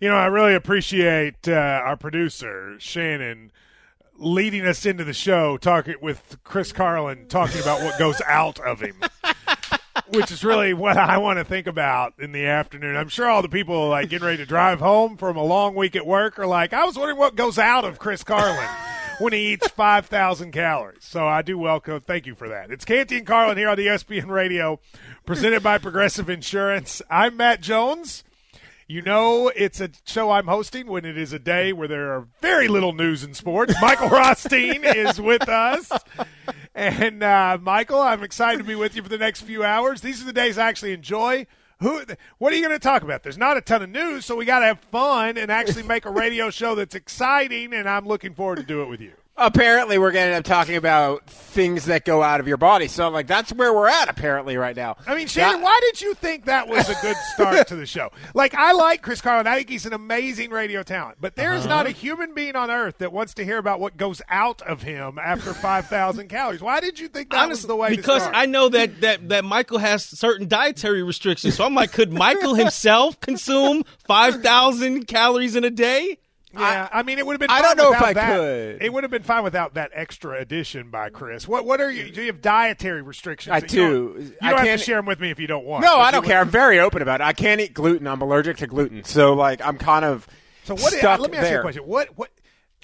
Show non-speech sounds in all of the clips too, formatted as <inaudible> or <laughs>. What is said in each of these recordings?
You know, I really appreciate uh, our producer Shannon leading us into the show, talking with Chris Carlin, talking about what goes out of him, <laughs> which is really what I want to think about in the afternoon. I'm sure all the people like getting ready to drive home from a long week at work are like, I was wondering what goes out of Chris Carlin. When he eats <laughs> 5,000 calories. So I do welcome, thank you for that. It's Canty and Carlin here on the ESPN Radio, presented by Progressive Insurance. I'm Matt Jones. You know, it's a show I'm hosting when it is a day where there are very little news in sports. Michael <laughs> Rothstein is with us. And uh, Michael, I'm excited to be with you for the next few hours. These are the days I actually enjoy. Who? What are you going to talk about? There's not a ton of news, so we got to have fun and actually make a radio show that's exciting. And I'm looking forward to do it with you. Apparently, we're going to end up talking about things that go out of your body. So, I'm like, that's where we're at apparently right now. I mean, Shannon, why did you think that was a good start <laughs> to the show? Like, I like Chris Carlin. I think he's an amazing radio talent. But there is uh-huh. not a human being on earth that wants to hear about what goes out of him after <laughs> 5,000 calories. Why did you think that was the way because? I know that, that that Michael has certain dietary restrictions. So I'm like, could Michael himself consume five thousand calories in a day? Yeah, I, mean, it would have been. I fine don't know if without I that. could. It would have been fine without that extra addition by Chris. What What are you? Do you have dietary restrictions? I that you don't- You I don't have can't- to share them with me if you don't want. No, I don't would- care. I'm very open about it. I can't eat gluten. I'm allergic to gluten. So, like, I'm kind of So what? stuck let me ask you a question. What? What?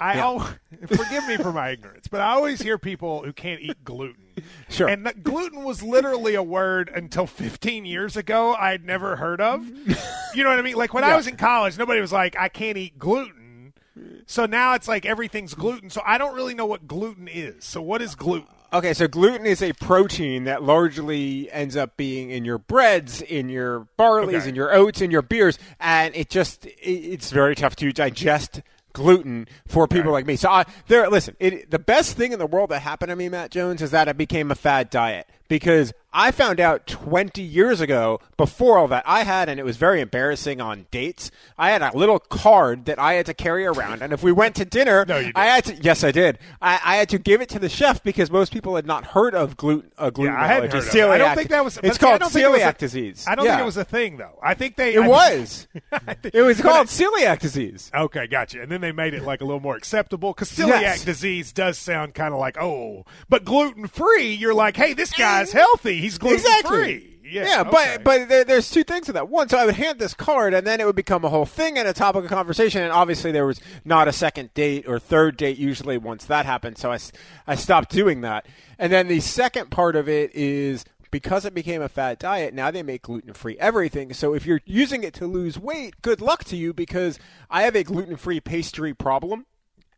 I Yeah. al- <laughs> forgive me for my ignorance, but I always hear people who can't eat gluten. <laughs> Sure. And gluten was literally a word until 15 years ago I'd never heard of. <laughs> You know what I mean? Like when I was in college, nobody was like, "I can't eat gluten." So now it's like everything's gluten. So I don't really know what gluten is. So what is gluten? Okay, so gluten is a protein that largely ends up being in your breads, in your barleys, Okay. in your oats, in your beers, and it just it's very tough to digest gluten for people like me. So I there listen, it, the best thing in the world that happened to me, Matt Jones, is that it became a fad diet because I found out 20 years ago before all that I had and it was very embarrassing on dates. I had a little card that I had to carry around and if we went to dinner, No, I had to yes I did. I, I had to give it to the chef because most people had not heard of gluten uh, gluten Yeah, I hadn't allergy. heard of it. I don't think that was. It's called celiac a- disease. I don't Yeah. think it was a thing though. I think they. It I was. <laughs> Think- It was <laughs> called celiac disease. Okay, gotcha. And then they made it like a little more acceptable because celiac Yes. disease does sound kind of like oh, but gluten free. You're like, hey, this guy's healthy. He's gluten Exactly. free. Yeah, Yeah, okay. but but there, there's two things to that. One, so I would hand this card, and then it would become a whole thing and a topic of conversation. And obviously, there was not a second date or third date usually once that happened. So I, I stopped doing that. And then the second part of it is because it became a fat diet. Now they make gluten free everything. So if you're using it to lose weight, good luck to you because I have a gluten free pastry problem.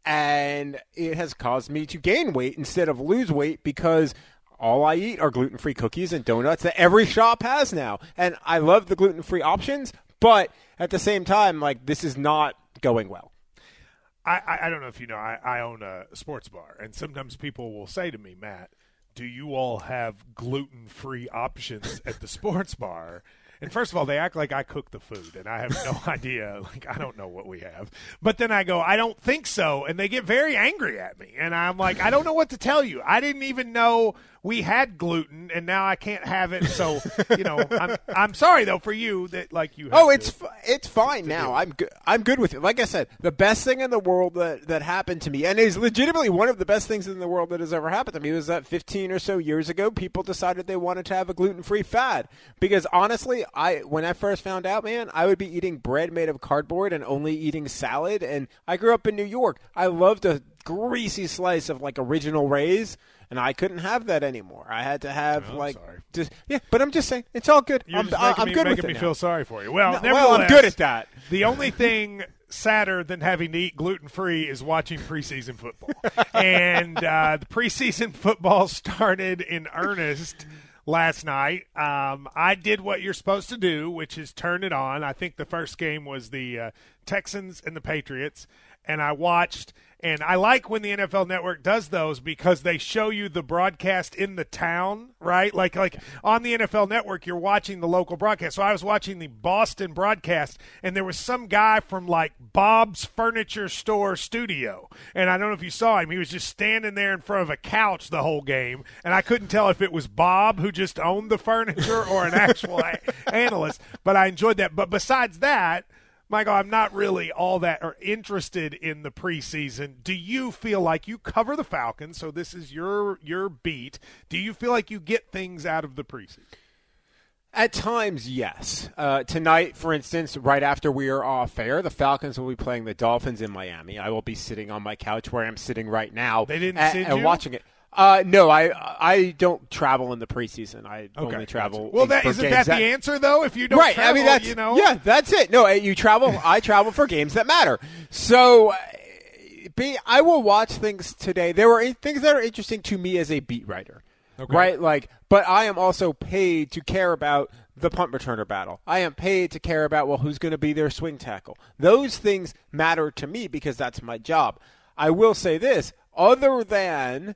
and it has caused me to gain weight instead of lose weight because all I eat are gluten free cookies and donuts that every shop has now. And I love the gluten free options, but at the same time, like this is not going well. I, I, don't know if you know, I, I own a sports bar, and sometimes people will say to me, Matt, do you all have gluten free options at the <laughs> sports bar? And first of all, they act like I cook the food, and I have no <laughs> idea. Like, I don't know what we have. But then I go, I don't think so. And they get very angry at me. And I'm like, I don't know what to tell you. I didn't even know we had gluten, and now I can't have it. So, you know, I'm, I'm sorry, though, for you that, like, you have Oh, it's f- it's fine now. I'm good. I'm good with it. Like I said, the best thing in the world that that happened to me, and is legitimately one of the best things in the world that has ever happened to me, was that 15 or so years ago, people decided they wanted to have a gluten free fad. Because honestly, I when I first found out, man, I would be eating bread made of cardboard and only eating salad. And I grew up in New York. I loved a greasy slice of like original Ray's. And I couldn't have that anymore. I had to have Oh, like, sorry. just yeah. But I'm just saying, it's all good. You're I'm, just making I'm me, good making with me now. feel sorry for you. Well, No, well, I'm good at that. The only thing sadder than having to eat gluten free is watching preseason football. <laughs> and uh, the preseason football started in earnest last night. Um, I did what you're supposed to do, which is turn it on. I think the first game was the uh, Texans and the Patriots, and I watched. And I like when the NFL Network does those because they show you the broadcast in the town, right? Like like on the NFL Network, you're watching the local broadcast. So I was watching the Boston broadcast, and there was some guy from like Bob's Furniture Store studio, and I don't know if you saw him. He was just standing there in front of a couch the whole game, and I couldn't tell if it was Bob who just owned the furniture or an <laughs> actual a- analyst. But I enjoyed that. But besides that. Michael, I'm not really all that or interested in the preseason. Do you feel like you cover the Falcons, so this is your your beat? Do you feel like you get things out of the preseason? At times, yes. Uh, tonight, for instance, right after we are off air, the Falcons will be playing the Dolphins in Miami. I will be sitting on my couch where I'm sitting right now. They didn't and, watching it. Uh, no, I I don't travel in the preseason. I Okay, only travel. Well, that isn't games that the answer though? If you don't right. travel, I mean, that's you know, yeah, that's it. No, uh, you travel. <laughs> I travel for games that matter. So, uh, be, I will watch things today. There were things that are interesting to me as a beat writer, right? Like, but I am also paid to care about the punt returner battle. I am paid to care about well, who's going to be their swing tackle. Those things matter to me because that's my job. I will say this: other than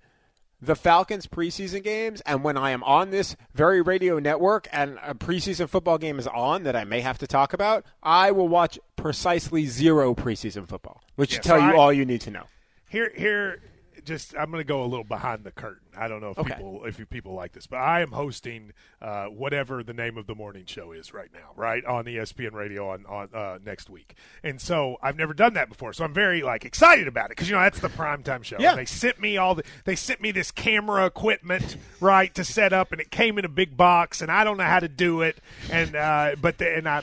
the Falcons preseason games, and when I am on this very radio network and a preseason football game is on that I may have to talk about, I will watch precisely zero preseason football, which Yeah, should tell so you I- all you need to know. here here just I'm going to go a little behind the curtain. I don't know if Okay. people if you people like this, but I am hosting uh, whatever the name of the morning show is right now, right on ESPN Radio on on uh, next week. And so I've never done that before, so I'm very like excited about it because you know that's the primetime show. Yeah. And they sent me all the they sent me this camera equipment right to set up, and it came in a big box, and I don't know how to do it, and uh, but the, and I.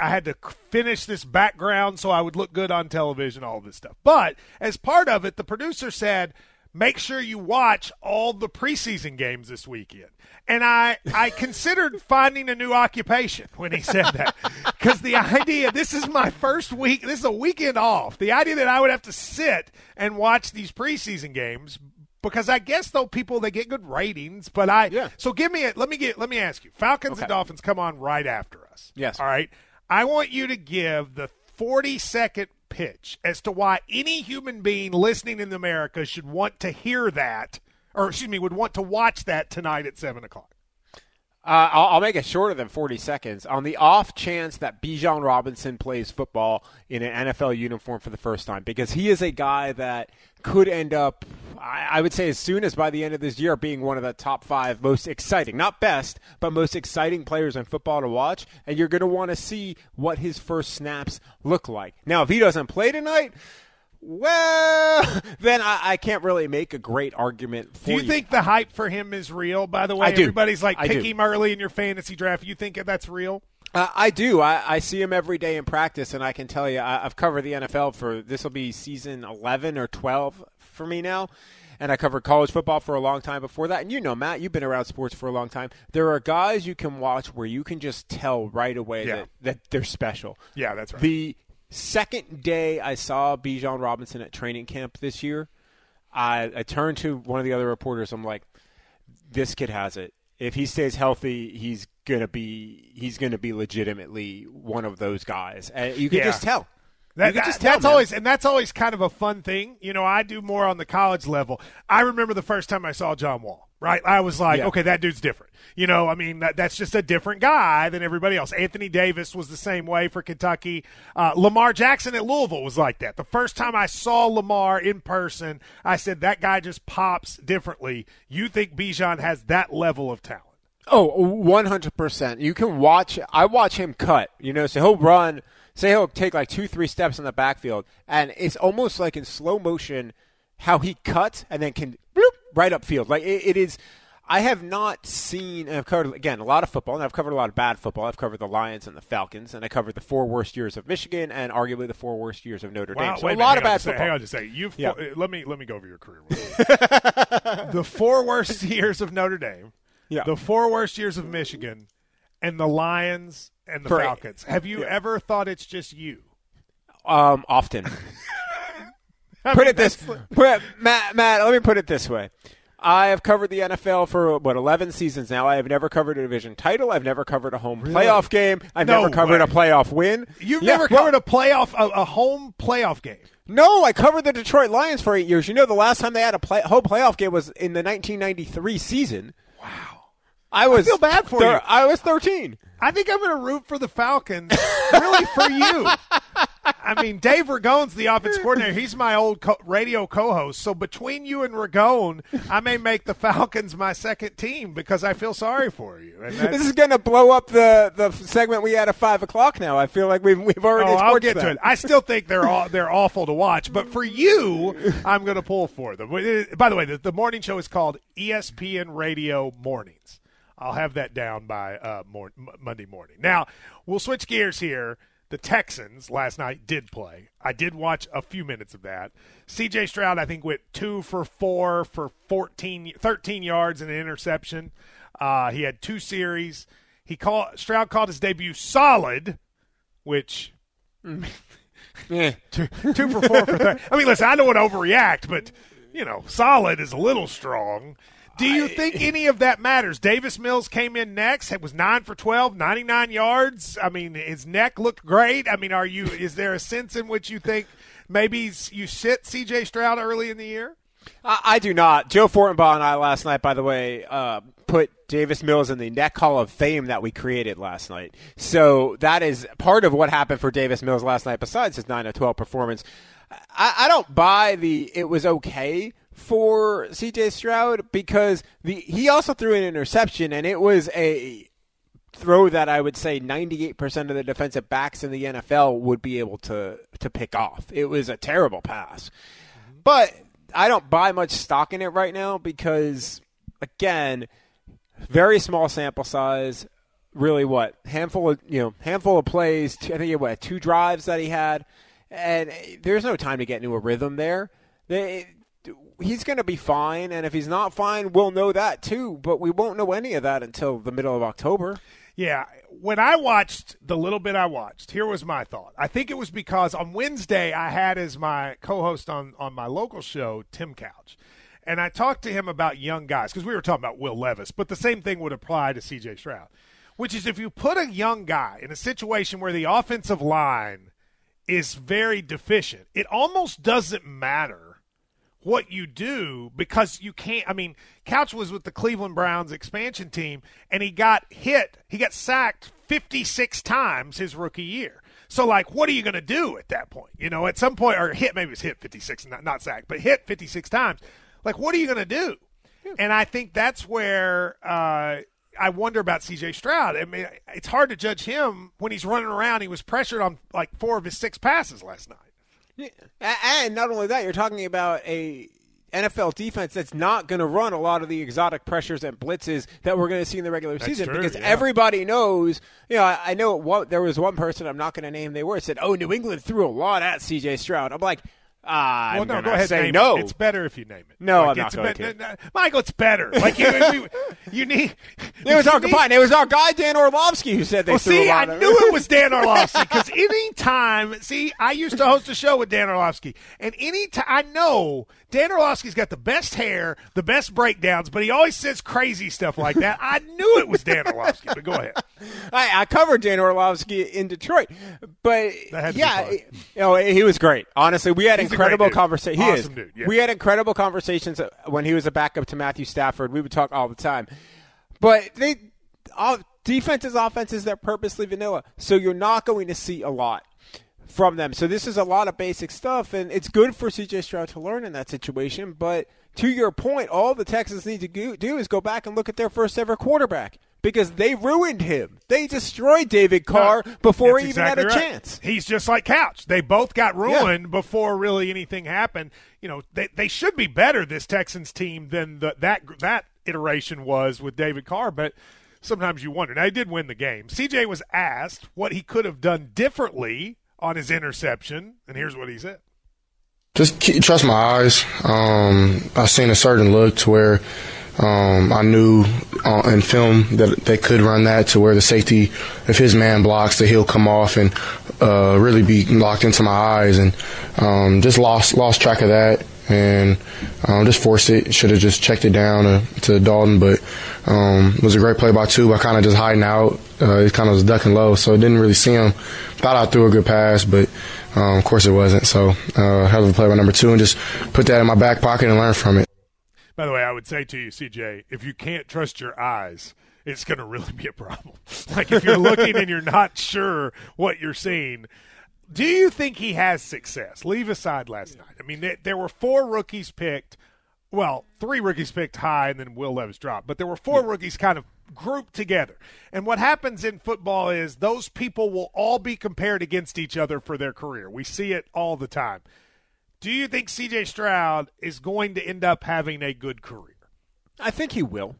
I had to finish this background so I would look good on television, all this stuff. But as part of it, the producer said, make sure you watch all the preseason games this weekend. And I, I <laughs> considered finding a new occupation when he said that. <laughs> Because the idea, this is my first week, this is a weekend off. The idea that I would have to sit and watch these preseason games because I guess though people they get good ratings, but I Yeah. so give me a let me get let me ask you. Falcons and Dolphins come on right after us. Yes. All right. I want you to give the 40 second pitch as to why any human being listening in America should want to hear that, or excuse me, would want to watch that tonight at 7 o'clock. Uh, I'll, I'll make it shorter than 40 seconds. On the off chance that Bijan Robinson plays football in an NFL uniform for the first time, because he is a guy that could end up, I, I would say, as soon as by the end of this year, being one of the top five most exciting, not best, but most exciting players in football to watch. And you're going to want to see what his first snaps look like. Now, if he doesn't play tonight, well, <laughs> then I, I can't really make a great argument for Do you think the hype for him is real? By the way, I do. everybody's like I pick do. him early in your fantasy draft. You think that's real? Uh, I do. I, I see him every day in practice, and I can tell you, I, I've covered the NFL for this will be season 11 or 12 for me now. And I covered college football for a long time before that. And you know, Matt, you've been around sports for a long time. There are guys you can watch where you can just tell right away Yeah. that, that they're special. Yeah, that's right. The second day I saw Bijan Robinson at training camp this year, I, I turned to one of the other reporters. I'm like, this kid has it. If he stays healthy, he's gonna be he's gonna be legitimately one of those guys. And you can Yeah. just tell. That, you can that- just tell. that's man. always and that's always kind of a fun thing. You know, I do more on the college level. I remember the first time I saw John Wall. Right, I was like, Yeah. okay, that dude's different. You know, I mean, that, that's just a different guy than everybody else. Anthony Davis was the same way for Kentucky. Uh, Lamar Jackson at Louisville was like that. The first time I saw Lamar in person, I said that guy just pops differently. You think Bijan has that level of talent? Oh, 100%. You can watch I watch him cut, you know, so he'll run, say he'll take like 2 3 steps in the backfield and it's almost like in slow motion how he cuts and then can right up field. Like it, it is I have not seen and I've covered again a lot of football and I've covered a lot of bad football. I've covered the Lions and the Falcons and I covered the four worst years of Michigan and arguably the four worst years of Notre Dame. So a lot of bad just a sec, football. Hang on just second. You've Yeah. let me let me go over your career. <laughs> the four worst years of Notre Dame, Yeah. the four worst years of Michigan, and the Lions and the For- Falcons. Have you yeah. ever thought it's just you? Um, often. <laughs> <laughs> I put mean, it this <laughs> put, Matt, Matt, let me put it this way. I have covered the NFL for what 11 seasons now. I have never covered a division title. I've never covered a home playoff game. I've No never covered way. a playoff win. You've Yeah, never well, covered a playoff, a, a home playoff game. No, I covered the Detroit Lions for eight years. You know, the last time they had a play, home playoff game was in the 1993 season. Wow. I was feel bad for thir- you. I was 13. I think I'm going to root for the Falcons, really for you. <laughs> <laughs> I mean, Dave Ragone's the offense coordinator. He's my old co- radio co-host. So between you and Ragone, I may make the Falcons my second team because I feel sorry for you. And This is going to blow up the, the segment we had at five o'clock. Now I feel like we've we've already. Oh, I'll get to it. I still think they're all, they're awful to watch, but for you, I'm going to pull for them. By the way, the, the morning show is called ESPN Radio Mornings. I'll have that down by uh, mor- Monday morning. Now we'll switch gears here. The Texans last night did play. I did watch a few minutes of that. C.J. Stroud, I think, went two for four for 14, 13 yards and an interception. Uh, he had two series. He called Stroud called his debut solid, which Yeah. <laughs> <laughs> two, two for four for thirty. I mean, listen, I don't want to overreact, but you know, solid is a little strong. Do you think <laughs> any of that matters? Davis Mills came in next. It was nine for 12, 99 yards. I mean, his neck looked great. I mean, are you? Is there a sense in which you think maybe you sit C.J. Stroud early in the year? I, I do not. Joe Fortenbaugh and I last night, by the way, uh, put Davis Mills in the neck hall of fame that we created last night. So that is part of what happened for Davis Mills last night. Besides his nine to twelve performance, I, I don't buy the it was okay for C.J. Stroud because the he also threw an interception and it was a throw that I would say 98% of the defensive backs in the NFL would be able to to pick off. It was a terrible pass. But I don't buy much stock in it right now because again, very small sample size. Really, what handful of you know handful of plays. I think it what two drives that he had, and there's no time to get into a rhythm there. They, he's going to be fine, and if he's not fine, we'll know that too. But we won't know any of that until the middle of October. Yeah, when I watched the little bit I watched, here was my thought. I think it was because on Wednesday I had as my co-host on on my local show Tim Couch, and I talked to him about young guys because we were talking about Will Levis, but the same thing would apply to C.J. Stroud, which is if you put a young guy in a situation where the offensive line is very deficient, it almost doesn't matter what you do because you can't. I mean, Couch was with the Cleveland Browns expansion team, and he got hit. He got sacked 56 times his rookie year. So, like, what are you going to do at that point? You know, at some point, or hit, maybe it was hit 56, not, not sacked, but hit 56 times. Like, what are you going to do? And I think that's where uh, I wonder about CJ Stroud. I mean, it's hard to judge him when he's running around. He was pressured on like four of his six passes last night. And not only that, you're talking about a NFL defense that's not going to run a lot of the exotic pressures and blitzes that we're going to see in the regular season true, because yeah. everybody knows. You know, I, I know what there was one person I'm not going to name. They were said, "Oh, New England threw a lot at C.J. Stroud." I'm like, ah, Well, I'm no, go ahead. say no. It. It's better if you name it. No, Like, I'm not going be- to. Michael, it's better. Like you, we, <laughs> you need. It was our need-. It was our guy Dan Orlovsky who said they Well, threw see, a I knew it was Dan <laughs> Orlovsky because any time, see, I used to host a show with Dan Orlovsky, and any time I know Dan Orlovsky's got the best hair, the best breakdowns, but he always says crazy stuff like that. I knew it was Dan Orlovsky, but go ahead. <laughs> I, I covered Dan Orlovsky in Detroit, but That had to be yeah, you know, he was great. Honestly, we had He's incredible conversation. conversations. He is. Dude, yeah. We had incredible conversations uh, when he was a backup to Matthew Stafford. We would talk all the time, but they all defenses, offenses, they're purposely vanilla, so you're not going to see a lot from them. So this is a lot of basic stuff, and it's good for CJ Stroud to learn in that situation. But to your point, all the Texans need to go- do is go back and look at their first ever quarterback because they ruined him. They destroyed David Carr before he even had a right. chance. He's just like Couch. They both got ruined before really anything happened. You know, they they should be better this Texans team than the, that that iteration was with David Carr, but sometimes you wonder. Now he did win the game. CJ was asked what he could have done differently on his interception, and here's what he said. Just keep, trust my eyes. Um, I've seen a certain look to where um, I knew uh, in film that they could run that to where the safety, if his man blocks, that he'll come off and uh, really be locked into my eyes, and um, just lost lost track of that, and um, just forced it. Should have just checked it down to, to Dalton, but um, it was a great play by two. I kind of just hiding out. Uh, he kind of was ducking low, so I didn't really see him. Thought I threw a good pass, but um, of course it wasn't. So uh, hell of a play by number two, and just put that in my back pocket and learn from it. By the way, I would say to you, CJ, if you can't trust your eyes, it's going to really be a problem. <laughs> like if you're looking and you're not sure what you're seeing. Do you think he has success? Leave aside last night. I mean, there, there were four rookies picked. Well, three rookies picked high, and then Will Levis dropped. But there were four rookies kind of grouped together. And what happens in football is those people will all be compared against each other for their career. We see it all the time. Do you think CJ Stroud is going to end up having a good career? I think he will.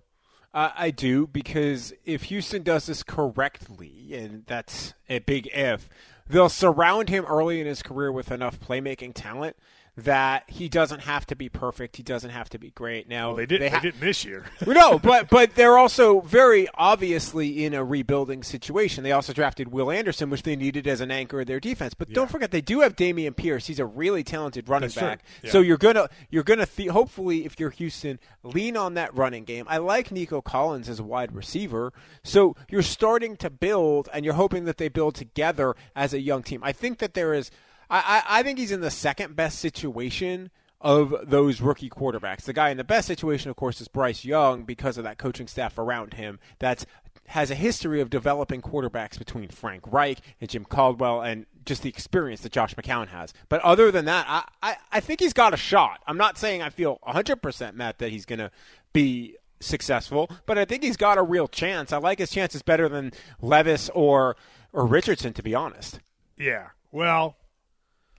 Uh, I do because if Houston does this correctly, and that's a big if, they'll surround him early in his career with enough playmaking talent that he doesn't have to be perfect. He doesn't have to be great. Now Well, they did. They, ha- didn't this year. <laughs> no, <laughs> but but they're also very obviously in a rebuilding situation. They also drafted Will Anderson, which they needed as an anchor of their defense. But don't forget they do have Dameon Pierce. He's a really talented running That's back. Yeah. So you're gonna you're gonna th- hopefully if you're Houston lean on that running game. I like Nico Collins as a wide receiver. So you're starting to build, and you're hoping that they build together as a young team. I think that there is. I, I, I think he's in the second best situation of those rookie quarterbacks. The guy in the best situation, of course, is Bryce Young because of that coaching staff around him that has a history of developing quarterbacks between Frank Reich and Jim Caldwell and just the experience that Josh McCown has. But other than that, I, I, I think he's got a shot. I'm not saying I feel 100% Matt that he's going to be successful, but I think he's got a real chance. I like his chances better than Levis or or Richardson, to be honest. Yeah. Well,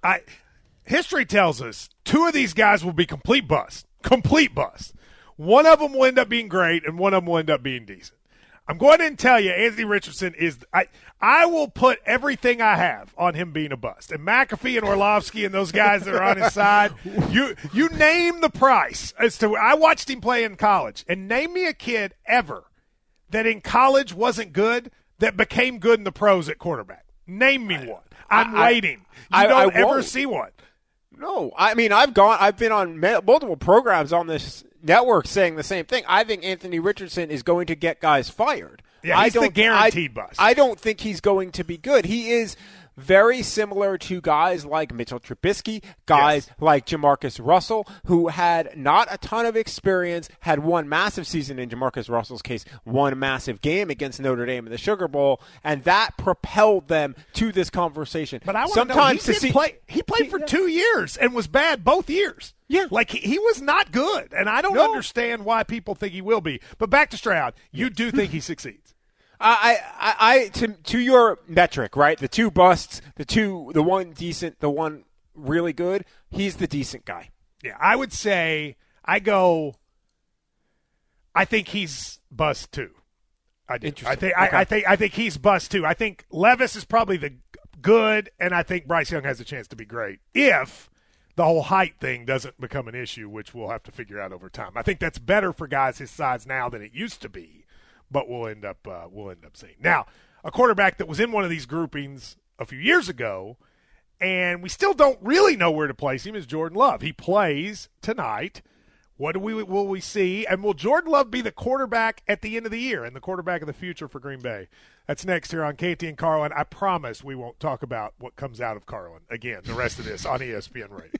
I history tells us two of these guys will be complete bust. Complete bust. One of them will end up being great, and one of them will end up being decent. I'm going to tell you, Anthony Richardson is. I I will put everything I have on him being a bust. And McAfee and Orlovsky and those guys that are on his side, you you name the price as to. I watched him play in college, and name me a kid ever that in college wasn't good that became good in the pros at quarterback. Name me one. I'm I- waiting. You I- don't I ever won't. see one. No, I mean I've gone. I've been on multiple programs on this network saying the same thing. I think Anthony Richardson is going to get guys fired. Yeah, he's the don't guaranteed I, bust. I don't think he's going to be good. He is very similar to guys like Mitchell Trubisky, guys like JaMarcus Russell, who had not a ton of experience, had one massive season in JaMarcus Russell's case, one massive game against Notre Dame in the Sugar Bowl, and that propelled them to this conversation. But I sometimes to know, he see play. He played for two years and was bad both years. Yeah. like he, he was not good, and I don't No. understand why people think he will be. But back to Stroud, you do think he succeeds? I, I, I, to, to your metric, right? The two busts, the two, the one decent, the one really good. He's the decent guy. Yeah, I would say I go. I think he's bust too. I do. I think I, Okay. I think I think he's bust too. I think Levis is probably the good, and I think Bryce Young has a chance to be great if the whole height thing doesn't become an issue, which we'll have to figure out over time. I think that's better for guys his size now than it used to be, but we'll end up uh, we'll end up seeing now a quarterback that was in one of these groupings a few years ago. And we still don't really know where to place him is Jordan Love. He plays tonight. What do we will we see? And will Jordan Love be the quarterback at the end of the year and the quarterback of the future for Green Bay? That's next here on Canty and Carlin. I promise we won't talk about what comes out of Carlin again. The rest of this on ESPN Radio.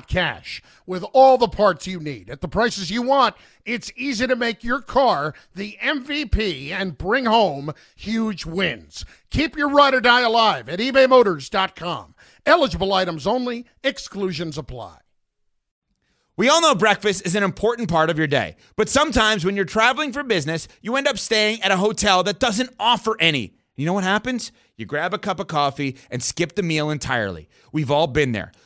cash. With all the parts you need at the prices you want, it's easy to make your car the MVP and bring home huge wins. Keep your ride or die alive at ebaymotors.com. Eligible items only, exclusions apply. We all know breakfast is an important part of your day, but sometimes when you're traveling for business, you end up staying at a hotel that doesn't offer any. You know what happens? You grab a cup of coffee and skip the meal entirely. We've all been there.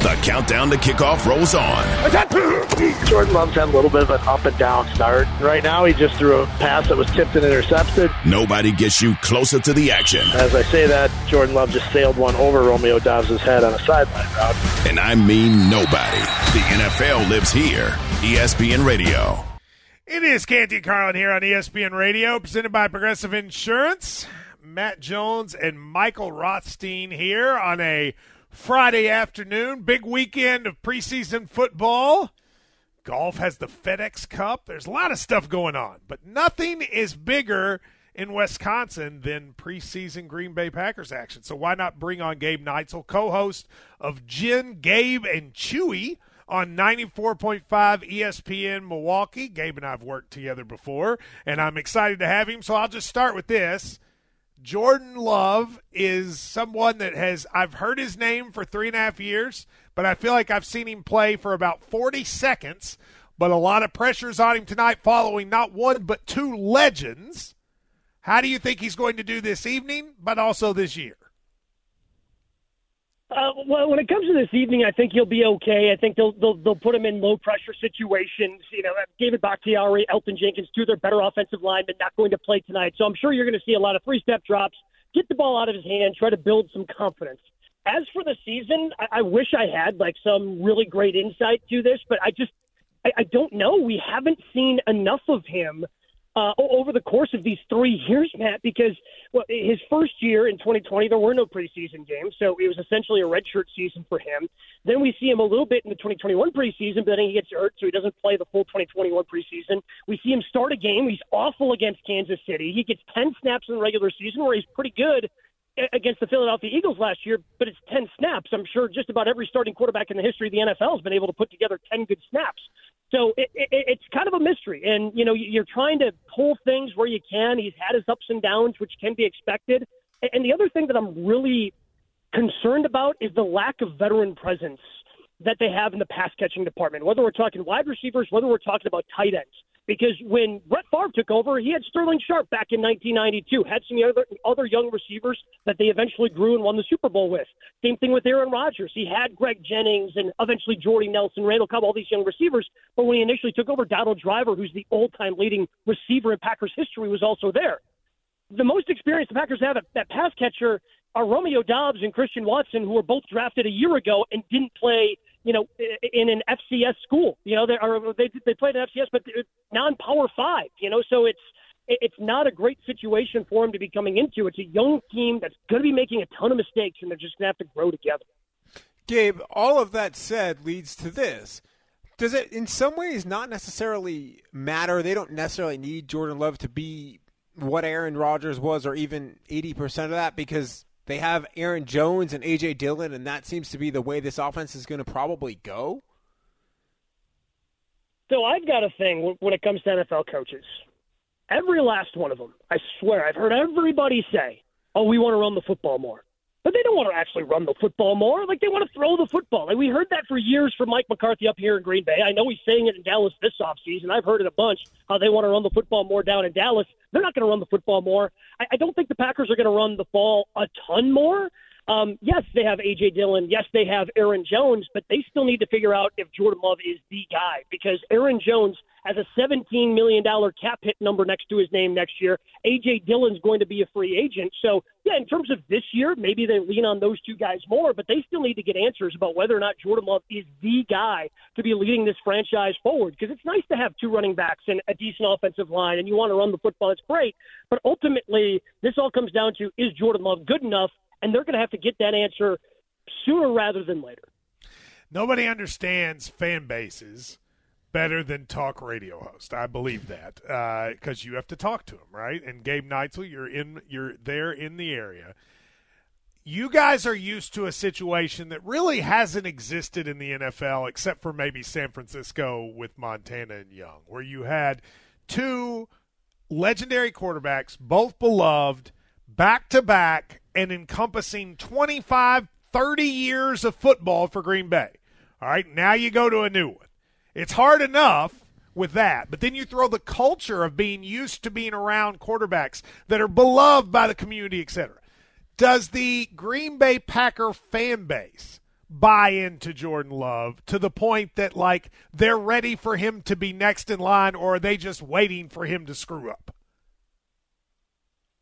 The countdown to kickoff rolls on. Jordan Love's had a little bit of an up and down start. Right now, he just threw a pass that was tipped and intercepted. Nobody gets you closer to the action. As I say that, Jordan Love just sailed one over Romeo Doubs' head on a sideline route. And I mean nobody. The NFL lives here. ESPN Radio. It is Canty Carlin here on ESPN Radio, presented by Progressive Insurance. Matt Jones and Michael Rothstein here on a Friday afternoon. Big weekend of preseason football. Golf has the FedEx Cup. There's a lot of stuff going on, but nothing is bigger in Wisconsin than preseason Green Bay Packers action. So why not bring on Gabe Neitzel, co-host of Jen, Gabe, and Chewy on 94.5 ESPN Milwaukee. Gabe and I have worked together before, and I'm excited to have him. So I'll just start with this. Jordan Love is someone that has I've heard his name for three and a half years, but I feel like I've seen him play for about 40 seconds. But a lot of pressures on him tonight following not one but two legends. How do you think he's going to do this evening, but also this year? Uh, well, when it comes to this evening, I think he'll be okay. I think they'll they'll, they'll put him in low pressure situations. You know, David Bakhtiari, Elgton Jenkins, two of their better offensive linemen, not going to play tonight. So I'm sure you're going to see a lot of three step drops, get the ball out of his hand, try to build some confidence. As for the season, I, I wish I had like some really great insight to this, but I just I, I don't know. We haven't seen enough of him uh, over the course of these three years, Matt, because well, his first year in 2020, there were no preseason games, so it was essentially a redshirt season for him. Then we see him a little bit in the 2021 preseason, but then he gets hurt, so he doesn't play the full 2021 preseason. We see him start a game. He's awful against Kansas City. He gets 10 snaps in the regular season where he's pretty good against the Philadelphia Eagles last year, but it's 10 snaps. I'm sure just about every starting quarterback in the history of the NFL has been able to put together 10 good snaps. So it, it, it's kind of a mystery. And, you know, you're trying to pull things where you can. He's had his ups and downs, which can be expected. And the other thing that I'm really concerned about is the lack of veteran presence that they have in the pass catching department, whether we're talking wide receivers, whether we're talking about tight ends. Because when Brett Favre took over, he had Sterling Sharpe back in 1992, had some other other young receivers that they eventually grew and won the Super Bowl with. Same thing with Aaron Rodgers. He had Greg Jennings and eventually Jordy Nelson, Randall Cobb, all these young receivers. But when he initially took over, Donald Driver, who's the all-time leading receiver in Packers history, was also there. The most experience the Packers have at that pass catcher are Romeo Doubs and Christian Watson, who were both drafted a year ago and didn't play you know, in an FCS school. You know, they are they they played in FCS, but uh, non-power five. You know, so it's it's not a great situation for him to be coming into. It's a young team that's going to be making a ton of mistakes, and they're just going to have to grow together. Gabe, all of that said leads to this. Does it, in some ways, not necessarily matter? They don't necessarily need Jordan Love to be what Aaron Rodgers was, or even eighty percent of that, because they have Aaron Jones and AJ Dillon, and that seems to be the way this offense is going to probably go. So I've got a thing when it comes to NFL coaches. Every last one of them, I swear, I've heard everybody say, "Oh, we want to run the football more," but they don't want to actually run the football more. Like they want to throw the football. Like we heard that for years from Mike McCarthy up here in Green Bay. I know he's saying it in Dallas this offseason. I've heard it a bunch how they want to run the football more down in Dallas. They're not going to run the football more. I, I don't think the Packers are going to run the ball a ton more. Um, yes, they have AJ Dillon. Yes, they have Aaron Jones, but they still need to figure out if Jordan Love is the guy because Aaron Jones has a $17 million cap hit number next to his name next year. A.J. Dillon's going to be a free agent. So, yeah, in terms of this year, maybe they lean on those two guys more, but they still need to get answers about whether or not Jordan Love is the guy to be leading this franchise forward. Because it's nice to have two running backs and a decent offensive line, and you want to run the football. It's great. But ultimately, this all comes down to is Jordan Love good enough? And they're going to have to get that answer sooner rather than later. Nobody understands fan bases better than talk radio host. I believe that because uh, you have to talk to him, right? And Gabe Neitzel, you're in, you're there in the area. You guys are used to a situation that really hasn't existed in the NFL except for maybe San Francisco with Montana and Young, where you had two legendary quarterbacks, both beloved, back to back, and encompassing 25, 30 years of football for Green Bay. All right, now you go to a new one. It's hard enough with that, but then you throw the culture of being used to being around quarterbacks that are beloved by the community, etc. Does the Green Bay Packer fan base buy into Jordan Love to the point that like they're ready for him to be next in line or are they just waiting for him to screw up?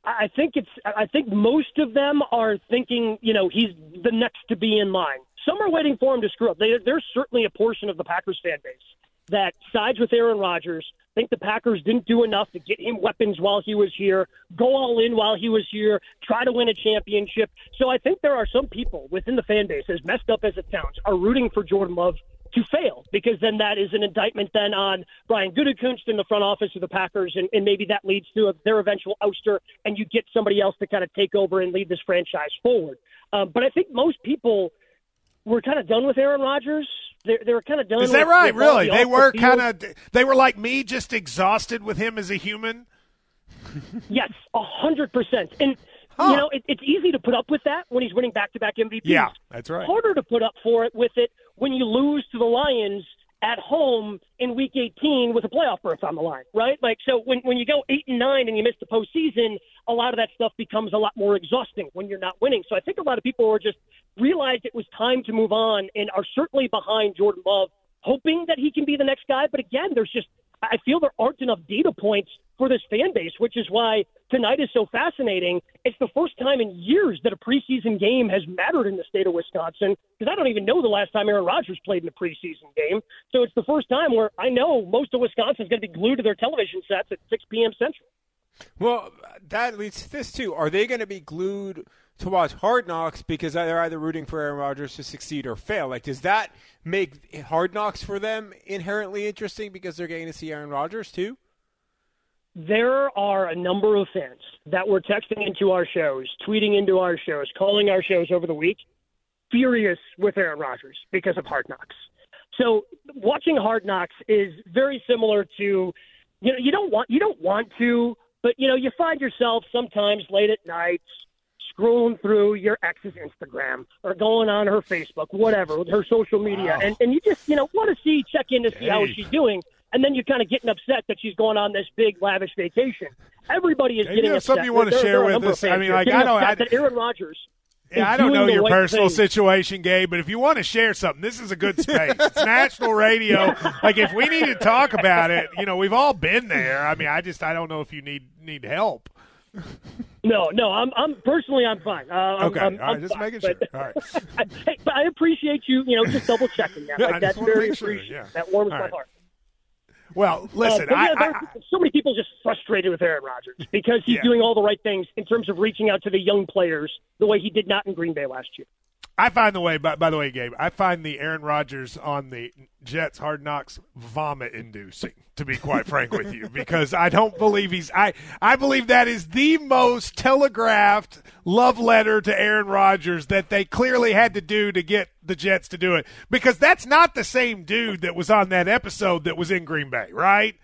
I think it's. I think most of them are thinking, you know, he's the next to be in line. Some are waiting for him to screw up. They, there's certainly a portion of the Packers fan base that sides with Aaron Rodgers. Think the Packers didn't do enough to get him weapons while he was here, go all in while he was here, try to win a championship. So I think there are some people within the fan base, as messed up as it sounds, are rooting for Jordan Love to fail because then that is an indictment then on Brian Gutekunst in the front office of the Packers, and, and maybe that leads to a, their eventual ouster, and you get somebody else to kind of take over and lead this franchise forward. Um, but I think most people were kind of done with Aaron Rodgers. They, they were kind of done. Is that with, right? with really? the They were kind of. They were like me, just exhausted with him as a human. <laughs> Yes, a hundred percent. And you know, it, it's easy to put up with that when he's winning back-to-back MVPs. Yeah, that's right. Harder to put up for it with it when you lose to the Lions at home in Week 18 with a playoff berth on the line, right? Like, so when when you go eight and nine and you miss the postseason, a lot of that stuff becomes a lot more exhausting when you're not winning. So I think a lot of people are just realized it was time to move on and are certainly behind Jordan Love, hoping that he can be the next guy. But again, there's just I feel there aren't enough data points for this fan base, which is why tonight is so fascinating. It's the first time in years that a preseason game has mattered in the state of Wisconsin because I don't even know the last time Aaron Rodgers played in a preseason game. So it's the first time where I know most of Wisconsin is going to be glued to their television sets at 6 p.m. Central. Well, that leads to this too. Are they going to be glued to watch Hard Knocks because they're either rooting for Aaron Rodgers to succeed or fail? Like, does that make Hard Knocks for them inherently interesting because they're getting to see Aaron Rodgers too? There are a number of fans that were texting into our shows, tweeting into our shows, calling our shows over the week, furious with Aaron Rodgers because of Hard Knocks. So watching Hard Knocks is very similar to, you know, you don't want you don't want to, but you know, you find yourself sometimes late at night scrolling through your ex's Instagram or going on her Facebook, whatever, her social media, and and you just you know want to see check in to see how she's doing, and then you're kind of getting upset that she's going on this big lavish vacation. Everybody is Dave, getting you have upset. something you wanna There- share there with us? I mean, like, I don't- I- that Aaron Rodgers. Yeah, I don't know your right personal thing. situation, Gabe, but if you want to share something, this is a good space. It's national radio. Like if we need to talk about it, you know, we've all been there. I mean, I just I don't know if you need need help. No, no, I'm, I'm personally, I'm fine. Uh, I'm, Okay, I'm, all right, I'm just fine, making sure. All right. <laughs> I, hey, but I appreciate you, you know, just double checking that. Like that's very sure, appreciated. yeah. That warms All my right. heart. Well, listen, Uh, but I, I, so many people just frustrated with Aaron Rodgers because he's Yeah. doing all the right things in terms of reaching out to the young players the way he did not in Green Bay last year. I find the way. By, by the way, Gabe, I find the Aaron Rodgers on the Jets Hard Knocks vomit inducing. To be quite frank with you, because I don't believe he's. I I believe that is the most telegraphed love letter to Aaron Rodgers that they clearly had to do to get the Jets to do it. Because that's not the same dude that was on that episode that was in Green Bay, right?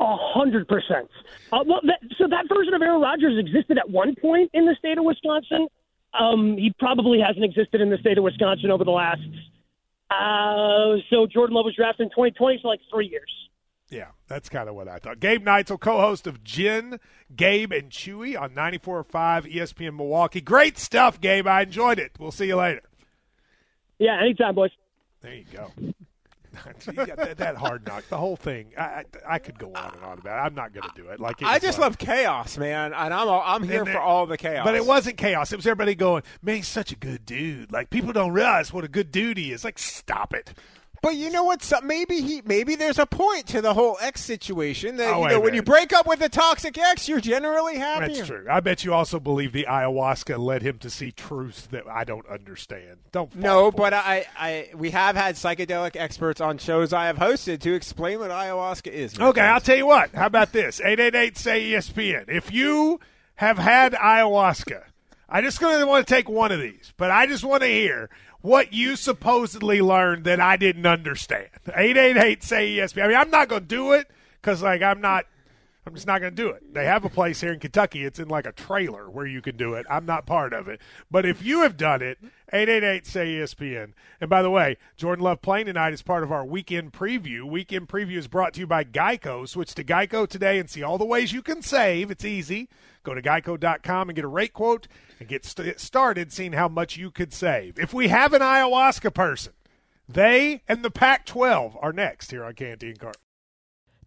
A hundred percent. Uh, well, that, so that version of Aaron Rodgers existed at one point in the state of Wisconsin. Um, he probably hasn't existed in the state of Wisconsin over the last. Uh, so Jordan Love was drafted in 2020, so like three years. Yeah, that's kind of what I thought. Gabe Neitzel, co-host of Jen, Gabe, and Chewy on 94.5 ESPN Milwaukee. Great stuff, Gabe. I enjoyed it. We'll see you later. Yeah, anytime, boys. There you go. Got <laughs> that, that hard knock, the whole thing. I, I, I could go on and on about it. I'm not going to do it. Like it I just love chaos, man, and I'm all, I'm here for all the chaos. But it wasn't chaos. It was everybody going, man, he's such a good dude. Like people don't realize what a good dude he is. Like, stop it. But you know what? So maybe he maybe there's a point to the whole ex situation that Oh, you know when you break up with a toxic ex, you're generally happier. That's true. I bet you also believe the ayahuasca led him to see truths that I don't understand. Don't. No, but I, I we have had psychedelic experts on shows I have hosted to explain what ayahuasca is. Okay, friend. I'll tell you what. How about this? 888 say E ESPN. If you have had ayahuasca, I just going to want to take one of these, but I just want to hear what you supposedly learned that I didn't understand. 888 say ESPN. I mean, I'm not going to do it because, like, I'm not. I'm just not going to do it. They have a place here in Kentucky. It's in like a trailer where you can do it. I'm not part of it. But if you have done it, 888 say ESPN. And by the way, Jordan Love playing tonight is part of our weekend preview. Weekend preview is brought to you by Geico. Switch to Geico today and see all the ways you can save. It's easy. Go to geico.com and get a rate quote and get st- started seeing how much you could save. If we have an ayahuasca person, they and the Pac 12 are next here on Canty and Carlin.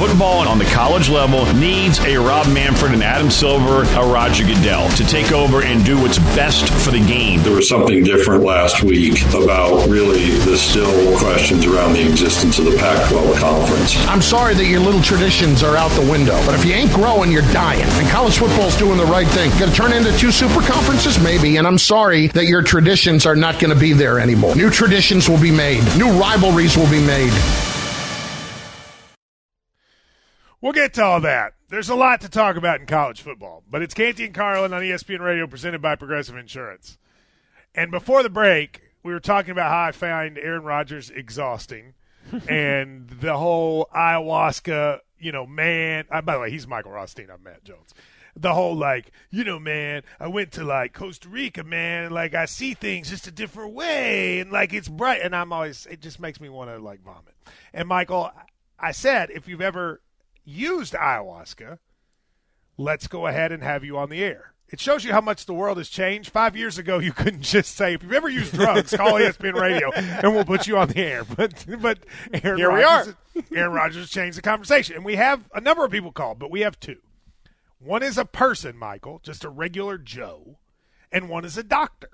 Football and on the college level needs a Rob Manfred, and Adam Silver, a Roger Goodell to take over and do what's best for the game. There was something different last week about really the still questions around the existence of the Pac 12 conference. I'm sorry that your little traditions are out the window, but if you ain't growing, you're dying. And college football's doing the right thing. Going to turn into two super conferences? Maybe. And I'm sorry that your traditions are not going to be there anymore. New traditions will be made, new rivalries will be made. We'll get to all that. There's a lot to talk about in college football, but it's Canty and Carlin on ESPN Radio presented by Progressive Insurance. And before the break, we were talking about how I find Aaron Rodgers exhausting <laughs> and the whole ayahuasca, you know, man. Uh, by the way, he's Michael Rothstein. I'm Matt Jones. The whole, like, you know, man, I went to, like, Costa Rica, man, and, like, I see things just a different way, and, like, it's bright. And I'm always, it just makes me want to, like, vomit. And, Michael, I said, if you've ever used ayahuasca, let's go ahead and have you on the air. It shows you how much the world has changed. Five years ago, you <laughs> couldn't just say, if you've ever used drugs, call ESPN Radio and we'll put you on the air. <laughs> But but Aaron Here we Rodgers, Aaron Rodgers changed the conversation. And we have a number of people called, but we have two. One is a person, Michael, just a regular Joe, and one is a doctor.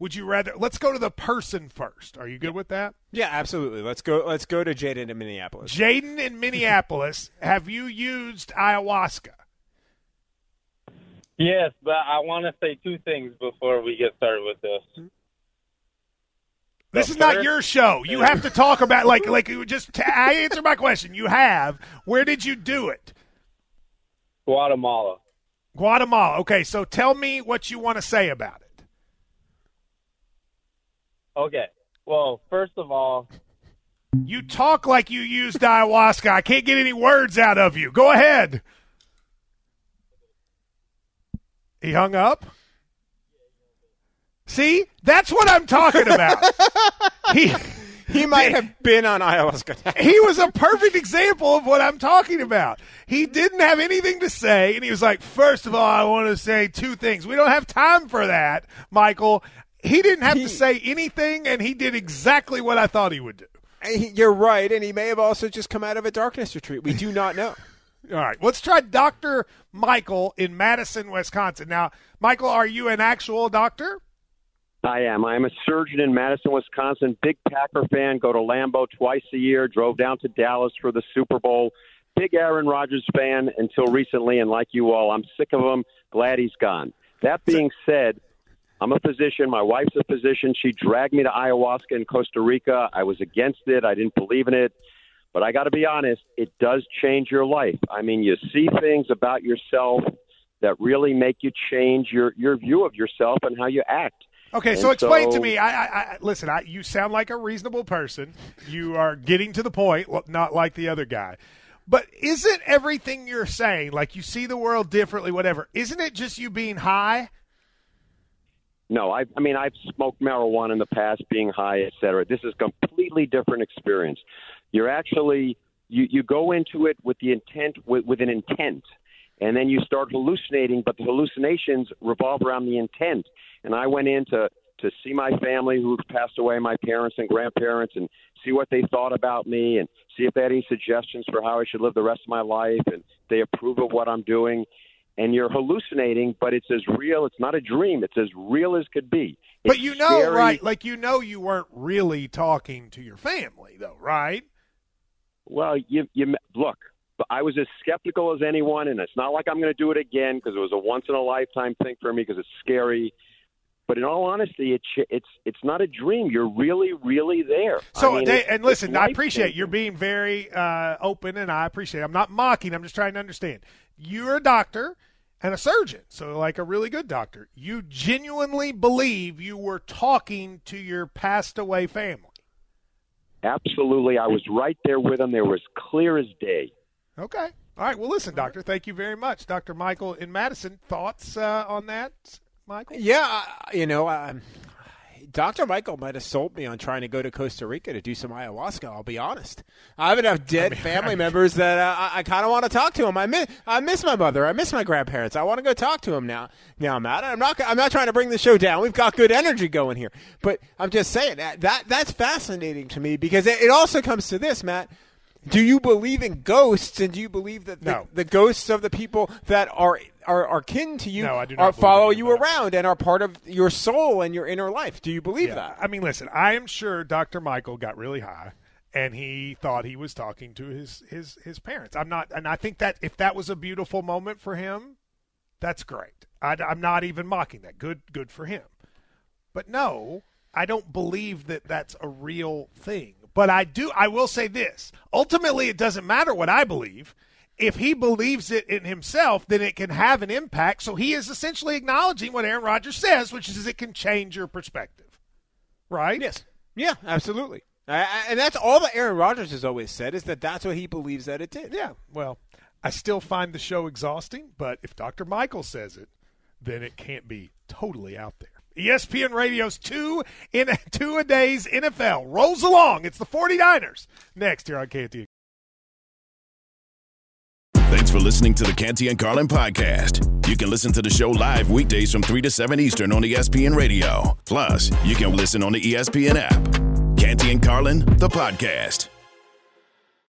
Would you rather? Let's go to the person first. Are you good with that? Yeah, absolutely. Let's go. Let's go to Jaden in Minneapolis. Jaden in <laughs> Minneapolis, have you used ayahuasca? Yes, but I want to say two things before we get started with this. This The is not your show. You have to talk about like <laughs> like you just t- I answer my question. You have. Where did you do it? Guatemala. Guatemala. Okay, so tell me what you want to say about it. Okay. Well, first of all, You talk like you used ayahuasca. I can't get any words out of you. Go ahead. He hung up. See, that's what I'm talking about. <laughs> he he might have been on ayahuasca. he was a perfect example of what I'm talking about. He didn't have anything to say, and he was like, First of all, I want to say two things. We don't have time for that, Michael. He didn't have to say anything, and he did exactly what I thought he would do. You're right, and he may have also just come out of a darkness retreat. We do not know. <laughs> All right, let's try Dr. Michael in Madison, Wisconsin. Now, Michael, are you an actual doctor? I am. I am a surgeon in Madison, Wisconsin. Big Packer fan. Go to Lambeau twice a year. Drove down to Dallas for the Super Bowl. Big Aaron Rodgers fan until recently, and like you all, I'm sick of him. Glad he's gone. That being said, I'm a physician. My wife's a physician. She dragged me to ayahuasca in Costa Rica. I was against it. I didn't believe in it. But I got to be honest, it does change your life. I mean, you see things about yourself that really make you change your, your view of yourself and how you act. Okay, And so explain to me. I, I, I listen. I, you sound like a reasonable person. You are getting to the point, not like the other guy. But isn't everything you're saying, like you see the world differently, whatever? Isn't it just you being high? No, I, I mean I've smoked marijuana in the past, being high, et cetera. This is a completely different experience. You're actually you, you go into it with the intent with, with an intent, and then you start hallucinating. But the hallucinations revolve around the intent. And I went in to to see my family who've passed away, my parents and grandparents, and see what they thought about me, and see if they had any suggestions for how I should live the rest of my life, and they approve of what I'm doing and you're hallucinating, but it's as real. It's not a dream. It's as real as could be. But you know, scary. right? Like you know, you weren't really talking to your family, though, right? Well, you you look. But I was as skeptical as anyone, and it's not like I'm going to do it again because it was a once in a lifetime thing for me because it's scary. But in all honesty, it's it's it's not a dream. You're really, really there. So, I mean, they, and listen, I appreciate you're being very uh, open, and I appreciate. It. I'm not mocking. I'm just trying to understand. You're a doctor and a surgeon, so like a really good doctor. You genuinely believe you were talking to your passed away family. Absolutely, I was right there with them. They were as clear as day. Okay. All right. Well, listen, doctor. Thank you very much, Doctor Michael in Madison. Thoughts uh, on that, Michael? Yeah, you know, um, Dr. Michael might have sold me on trying to go to Costa Rica to do some ayahuasca. I'll be honest. I have enough dead <laughs> family members that uh, I, I kind of want to talk to them. I miss, I miss my mother. I miss my grandparents. I want to go talk to them now. Now, Matt, I'm not. I'm not trying to bring the show down. We've got good energy going here, but I'm just saying that, that that's fascinating to me because it, it also comes to this, Matt. Do you believe in ghosts, and do you believe that the, No. the ghosts of the people that are are, are kin to you No, I do not are, follow you around and are part of your soul and your inner life? Do you believe Yeah. that? I mean, listen. I am sure Doctor Michael got really high, and he thought he was talking to his his his parents. I'm not, and I think that if that was a beautiful moment for him, that's great. I, am not even mocking that. Good, good for him. But no, I don't believe that that's a real thing. But I do. I will say this: ultimately, it doesn't matter what I believe. If he believes it in himself, then it can have an impact. So he is essentially acknowledging what Aaron Rodgers says, which is it can change your perspective. Right? Yes. Yeah, absolutely. I, I- and that's all that Aaron Rodgers has always said is that that's what he believes that it did. Yeah. Well, I still find the show exhausting, but if Dr. Michael says it, then it can't be totally out there. ESPN Radio's two in <laughs> two a days NFL rolls along. It's the 49ers next here on KT. Thanks for listening to the Canty and Carlin podcast. You can listen to the show live weekdays from 3 to 7 Eastern on ESPN Radio. Plus, you can listen on the ESPN app. Canty and Carlin, the podcast.